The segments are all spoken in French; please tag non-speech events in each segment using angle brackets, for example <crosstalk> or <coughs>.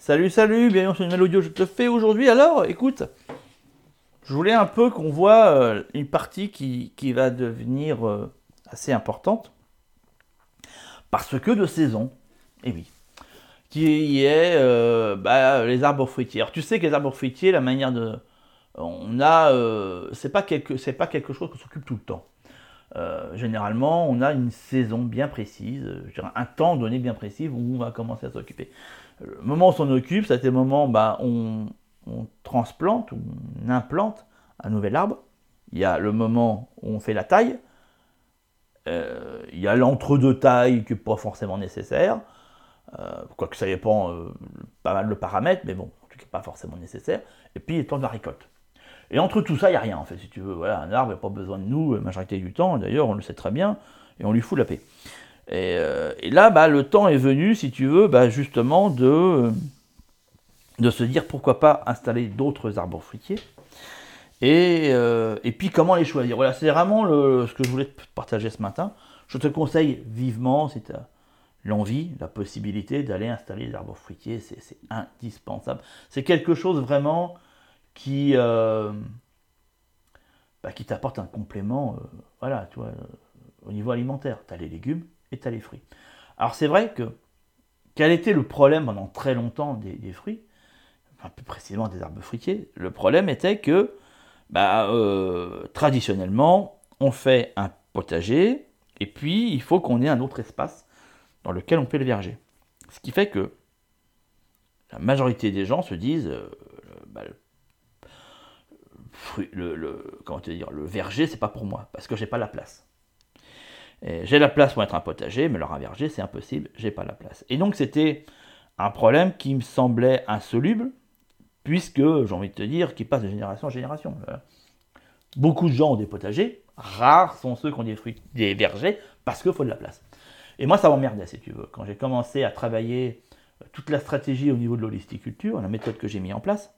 Salut, salut, bienvenue sur une nouvelle audio je te fais aujourd'hui. Alors, écoute, je voulais un peu qu'on voit euh, une partie qui, va devenir euh, assez importante. Parce que de saison, et oui, qui est euh, bah, les arbres fruitiers. Alors tu sais que les arbres fruitiers, la manière de... On a... c'est pas, quelque, chose qu'on s'occupe tout le temps. généralement, on a une saison bien précise, un temps donné bien précis où on va commencer à s'occuper. Le moment où on s'en occupe, c'est le moment où bah, on, transplante, ou on implante un nouvel arbre. Il y a le moment où on fait la taille. Euh, il y a l'entre-deux taille qui n'est pas forcément nécessaire. Euh, quoique ça dépend euh, pas mal de paramètres, mais bon, en tout cas pas forcément nécessaire. Et puis il y a le temps de la récolte. Et entre tout ça, il n'y a rien en fait, si tu veux. Un arbre n'a pas besoin de nous la majorité du temps, d'ailleurs on le sait très bien, et on lui fout la paix. Euh, et, là, bah, le temps est venu, si tu veux, bah, justement de, de se dire pourquoi pas installer d'autres arbres fruitiers. Et, euh, et, puis comment les choisir? Voilà, c'est vraiment ce que je voulais te partager ce matin. Je te conseille vivement, si tu as l'envie, la possibilité d'aller installer des arbres fruitiers, c'est indispensable. C'est quelque chose vraiment qui, euh, bah, qui t'apporte un complément, voilà, au niveau alimentaire. Tu as les légumes, et les fruits. Alors c'est vrai que quel était le problème pendant très longtemps des, fruits, enfin plus précisément des arbres fruitiers Le problème était que bah, euh, traditionnellement, on fait un potager et puis il faut qu'on ait un autre espace dans lequel on peut le verger. Ce qui fait que la majorité des gens se disent euh, bah, le, dire, le verger, c'est pas pour moi parce que j'ai pas la place. J'ai la place pour être un potager, mais leur un verger, c'est impossible, j'ai pas la place. Et donc c'était un problème qui me semblait insoluble, puisque, j'ai envie de te dire, qui passe de génération en génération. Euh, beaucoup de gens ont des potagers, rares sont ceux qui ont des, fruits, des vergers, parce qu'il faut de la place. Et moi, ça m'emmerdait, si tu veux. Quand j'ai commencé à travailler euh, toute la stratégie au niveau de l'holisticulture, la méthode que j'ai mis en place,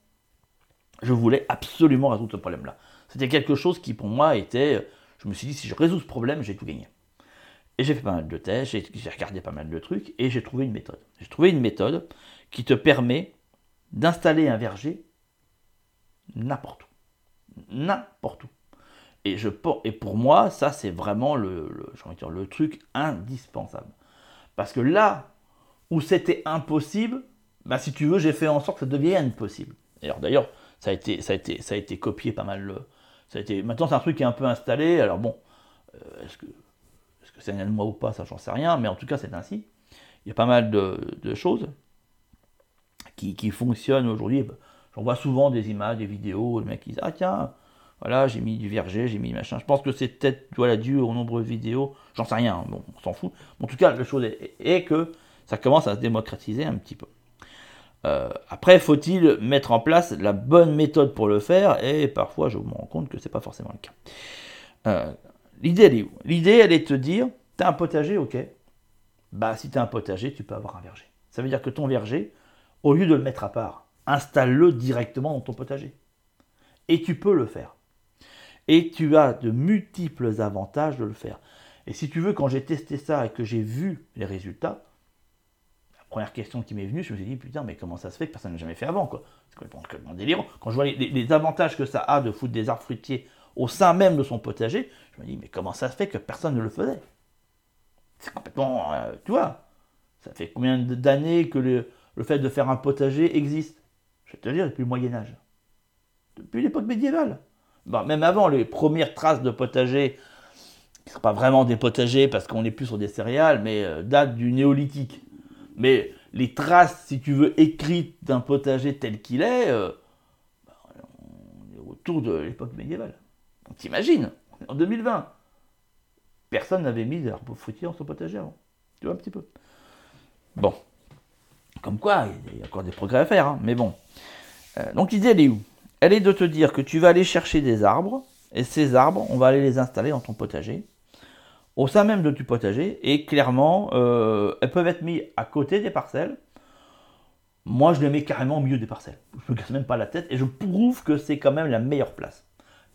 je voulais absolument résoudre ce problème-là. C'était quelque chose qui, pour moi, était... Euh, je me suis dit, si je résous ce problème, j'ai tout gagné. Et j'ai fait pas mal de tests, j'ai regardé pas mal de trucs, et j'ai trouvé une méthode. J'ai trouvé une méthode qui te permet d'installer un verger n'importe où. N'importe où. Et, je, et pour moi, ça, c'est vraiment le, le, dire, le truc indispensable. Parce que là où c'était impossible, bah, si tu veux, j'ai fait en sorte que ça devienne possible. Alors d'ailleurs, ça a été, ça ça a été copié pas mal. Ça a été, maintenant, c'est un truc qui est un peu installé. Alors bon, euh, est-ce que que c'est un moi ou pas, ça j'en sais rien, mais en tout cas c'est ainsi. Il y a pas mal de, choses qui, fonctionnent aujourd'hui. J'en vois souvent des images, des vidéos, le mec qui dit Ah tiens, voilà, j'ai mis du verger, j'ai mis machin. Je pense que c'est peut-être voilà, dû aux nombreuses vidéos, j'en sais rien, bon, on s'en fout. En tout cas, la chose est, que ça commence à se démocratiser un petit peu. Euh, après, faut-il mettre en place la bonne méthode pour le faire? Et parfois, je me rends compte que c'est pas forcément le cas. Euh, L'idée, elle est où? L'idée, elle est de te dire, tu as un potager, ok. Bah, si tu as un potager, tu peux avoir un verger. Ça veut dire que ton verger, au lieu de le mettre à part, installe-le directement dans ton potager. Et tu peux le faire. Et tu as de multiples avantages de le faire. Et si tu veux, quand j'ai testé ça et que j'ai vu les résultats, la première question qui m'est venue, je me suis dit, putain, mais comment ça se fait que personne n'a jamais fait avant quoi? C'est complètement délirant. Quand je vois les, avantages que ça a de foutre des arbres fruitiers au sein même de son potager, je me dis, mais comment ça se fait que personne ne le faisait? C'est complètement. Euh, tu vois, ça fait combien d'années que le, fait de faire un potager existe? Je vais te dire, depuis le Moyen-Âge. Depuis l'époque médiévale. même avant, les premières traces de potager, qui ne sont pas vraiment des potagers parce qu'on n'est plus sur des céréales, mais euh, datent du néolithique. Mais les traces, si tu veux, écrites d'un potager tel qu'il est, euh, bah, on est autour de l'époque médiévale. T'imagines, en 2020, personne n'avait mis d'arbres fruitiers en son potager avant. Tu vois un petit peu. Bon. Comme quoi, il y a encore des progrès à faire, hein, mais bon. Euh, donc l'idée, elle est où? Elle est de te dire que tu vas aller chercher des arbres, et ces arbres, on va aller les installer dans ton potager, au sein même de ton potager, et clairement, euh, elles peuvent être mises à côté des parcelles. Moi, je les mets carrément au milieu des parcelles. Je ne me casse même pas la tête, et je prouve que c'est quand même la meilleure place.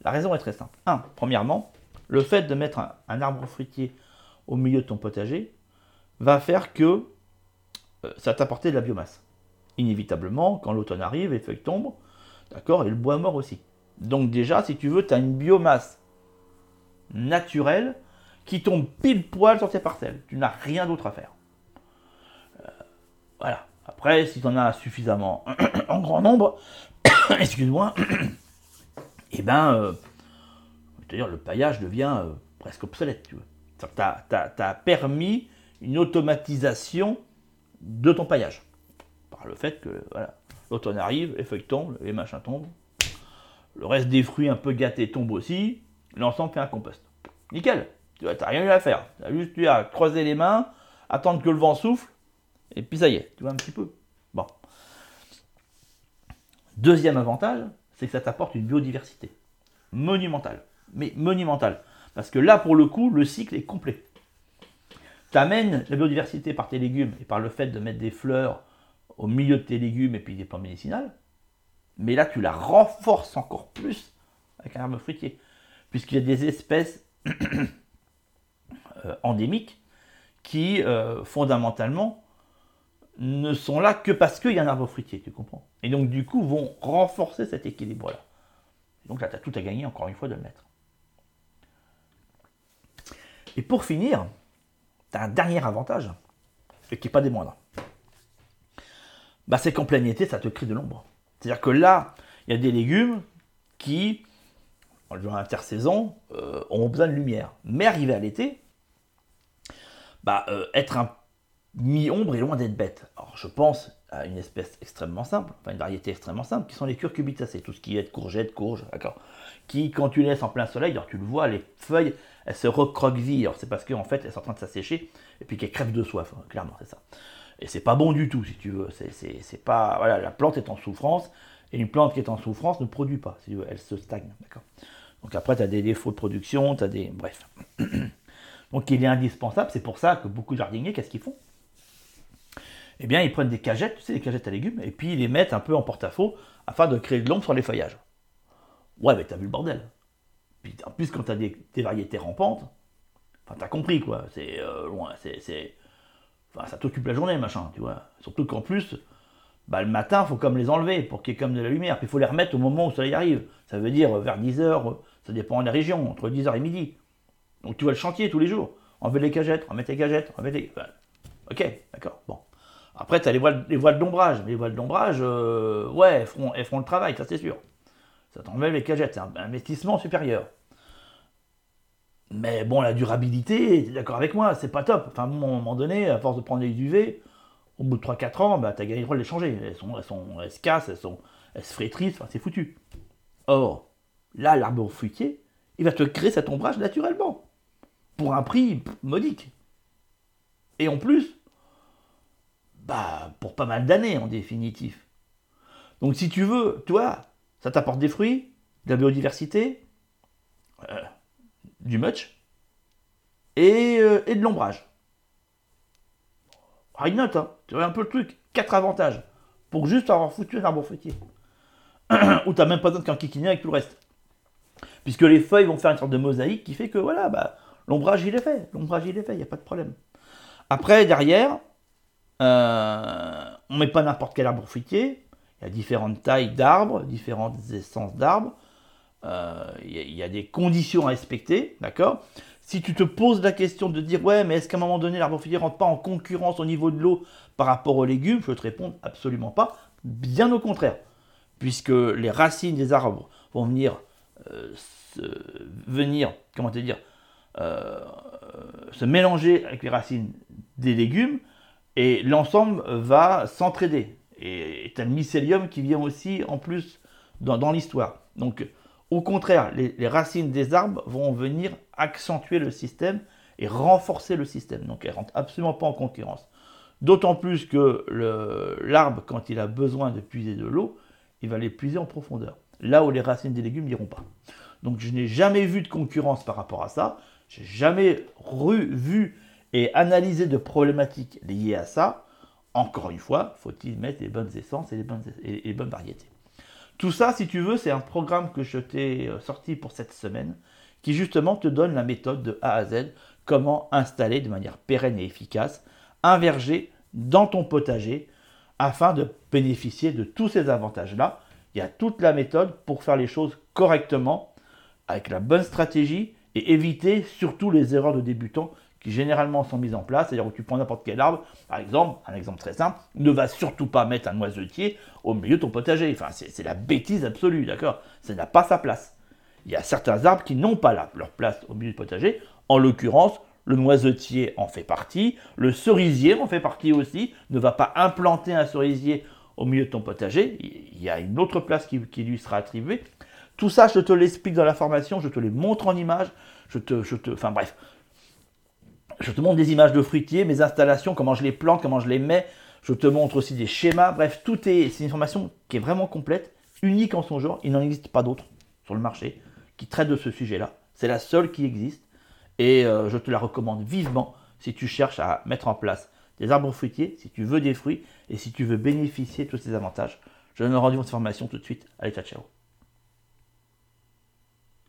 La raison est très simple. Un, premièrement, le fait de mettre un, arbre fruitier au milieu de ton potager va faire que euh, ça t'apporter de la biomasse. inévitablement, quand l'automne arrive, les feuilles tombent, d'accord, et le bois mort aussi. Donc déjà, si tu veux, tu as une biomasse naturelle qui tombe pile poil sur tes parcelles. Tu n'as rien d'autre à faire. Euh, voilà. Après, si tu en as suffisamment <coughs> en grand nombre, <coughs> excuse-moi, eh ben, euh, le paillage devient euh, presque obsolète. Tu as, permis une automatisation de ton paillage. Par le fait que voilà, l'automne arrive, les feuilles tombent, les machins tombent. Le reste des fruits un peu gâtés tombe aussi. L'ensemble fait un compost. Nickel. Tu n'as rien eu à faire. Tu as juste eu à croiser les mains, attendre que le vent souffle, et puis ça y est, tu vois un petit peu. Bon. Deuxième avantage, c'est que ça t'apporte une biodiversité monumentale. Mais monumentale. Parce que là, pour le coup, le cycle est complet. Tu amènes la biodiversité par tes légumes et par le fait de mettre des fleurs au milieu de tes légumes et puis des plantes médicinales. Mais là, tu la renforces encore plus avec un arbre fruitier. Puisqu'il y a des espèces <clears throat> euh, endémiques qui, euh, fondamentalement, ne sont là que parce qu'il y a un arbre fruitier, tu comprends Et donc, du coup, vont renforcer cet équilibre-là. Donc là, tu as tout à gagner, encore une fois, de le mettre. Et pour finir, tu as un dernier avantage, et qui n'est pas des moindres. Bah, c'est qu'en plein été, ça te crée de l'ombre. C'est-à-dire que là, il y a des légumes qui, en intersaison, euh, ont besoin de lumière. Mais arrivé à l'été, bah, euh, être un mi-ombre est loin d'être bête. Alors je pense à une espèce extrêmement simple, enfin une variété extrêmement simple, qui sont les curcubitacées, tout ce qui est courgette, courge, d'accord Qui, quand tu laisses en plein soleil, alors tu le vois, les feuilles, elles se recroquevillent. Alors c'est parce qu'en fait, elles sont en train de s'assécher, et puis qu'elles crèvent de soif, hein, clairement, c'est ça. Et c'est pas bon du tout, si tu veux. C'est pas. Voilà, la plante est en souffrance, et une plante qui est en souffrance ne produit pas, si tu veux, elle se stagne, d'accord Donc après, tu as des défauts de production, tu as des. Bref. <clears throat> Donc il est indispensable, c'est pour ça que beaucoup de jardiniers, qu'est-ce qu'ils font? Eh bien, ils prennent des cagettes, tu sais, des cagettes à légumes, et puis ils les mettent un peu en porte-à-faux afin de créer de l'ombre sur les feuillages. Ouais, mais t'as vu le bordel. Puis en plus, quand t'as des, variétés rampantes, t'as compris, quoi. C'est euh, loin, c'est. Enfin, ça t'occupe la journée, machin, tu vois. Surtout qu'en plus, bah, le matin, faut comme les enlever pour qu'il y ait comme de la lumière. Puis il faut les remettre au moment où le soleil arrive. Ça veut dire vers 10h, ça dépend des régions, entre 10h et midi. Donc tu vois le chantier tous les jours. Enlever les cagettes, remettre les cagettes, remettre les. ok, d'accord, bon. Après, tu as les voiles, les voiles d'ombrage. Les voiles d'ombrage, euh, ouais, elles feront, elles le travail, ça c'est sûr. Ça t'enlève les cagettes, c'est un investissement supérieur. Mais bon, la durabilité, tu d'accord avec moi, c'est pas top. Enfin, à un moment donné, à force de prendre les UV, au bout de 3-4 ans, bah, tu as gagné le droit de les changer. Elles, sont, elles, sont, elles se cassent, elles, sont, elles se frétrissent, c'est foutu. Or, là, l'arbre fruitier, il va te créer cet ombrage naturellement. Pour un prix modique. Et en plus, bah, pour pas mal d'années en définitive. Donc si tu veux, toi, ça t'apporte des fruits, de la biodiversité, euh, du much et, euh, et de l'ombrage. Why not hein? Tu vois un peu le truc. Quatre avantages pour juste avoir foutu un arbre fruitier. <coughs> Ou t'as même pas besoin de qu'un avec tout le reste. Puisque les feuilles vont faire une sorte de mosaïque qui fait que voilà, bah, l'ombrage il est fait. L'ombrage il est fait, il n'y a pas de problème. Après, derrière, euh, on ne met pas n'importe quel arbre fruitier. Il y a différentes tailles d'arbres, différentes essences d'arbres. Euh, il, y a, des conditions à respecter, d'accord? Si tu te poses la question de dire ouais, mais est-ce qu'à un moment donné l'arbre fruitier rentre pas en concurrence au niveau de l'eau par rapport aux légumes? Je te réponds absolument pas. Bien au contraire, puisque les racines des arbres vont venir euh, venir, comment te dire, se mélanger avec les racines des légumes et l'ensemble va s'entraider. Et tu as le mycélium qui vient aussi en plus dans, l'histoire. Donc, au contraire, les, racines des arbres vont venir accentuer le système et renforcer le système. Donc, elles ne rentrent absolument pas en concurrence. D'autant plus que l'arbre, quand il a besoin de puiser de l'eau, il va les puiser en profondeur. Là où les racines des légumes n'iront pas. Donc, je n'ai jamais vu de concurrence par rapport à ça. J'ai jamais vu et analyser de problématiques liées à ça, encore une fois, faut-il mettre les bonnes essences et les bonnes, variétés. Tout ça, si tu veux, c'est un programme que je t'ai euh, sorti pour cette semaine, qui justement te donne la méthode de A à Z, comment installer de manière pérenne et efficace un verger dans ton potager, afin de bénéficier de tous ces avantages-là. Il y a toute la méthode pour faire les choses correctement, avec la bonne stratégie et éviter surtout les erreurs de débutants qui généralement sont mises en place. C'est-à-dire que tu prends n'importe quel arbre, par exemple, un exemple très simple, ne va surtout pas mettre un noisetier au milieu de ton potager. Enfin, c'est la bêtise absolue, d'accord? Ça n'a pas sa place. Il y a certains arbres qui n'ont pas leur place au milieu du potager. En l'occurrence, le noisetier en fait partie, le cerisier en fait partie aussi. Ne va pas implanter un cerisier au milieu de ton potager. Il y a une autre place qui, lui sera attribuée. Tout ça, je te l'explique dans la formation, je te les montre en images, je te, je te, enfin bref, je te montre des images de fruitiers, mes installations, comment je les plante, comment je les mets. Je te montre aussi des schémas. Bref, tout est, c'est une formation qui est vraiment complète, unique en son genre. Il n'en existe pas d'autres sur le marché qui traite de ce sujet-là. C'est la seule qui existe et euh, je te la recommande vivement si tu cherches à mettre en place des arbres fruitiers, si tu veux des fruits et si tu veux bénéficier de tous ces avantages. Je donne rendez-vous de formation tout de suite. Allez, ciao, ciao.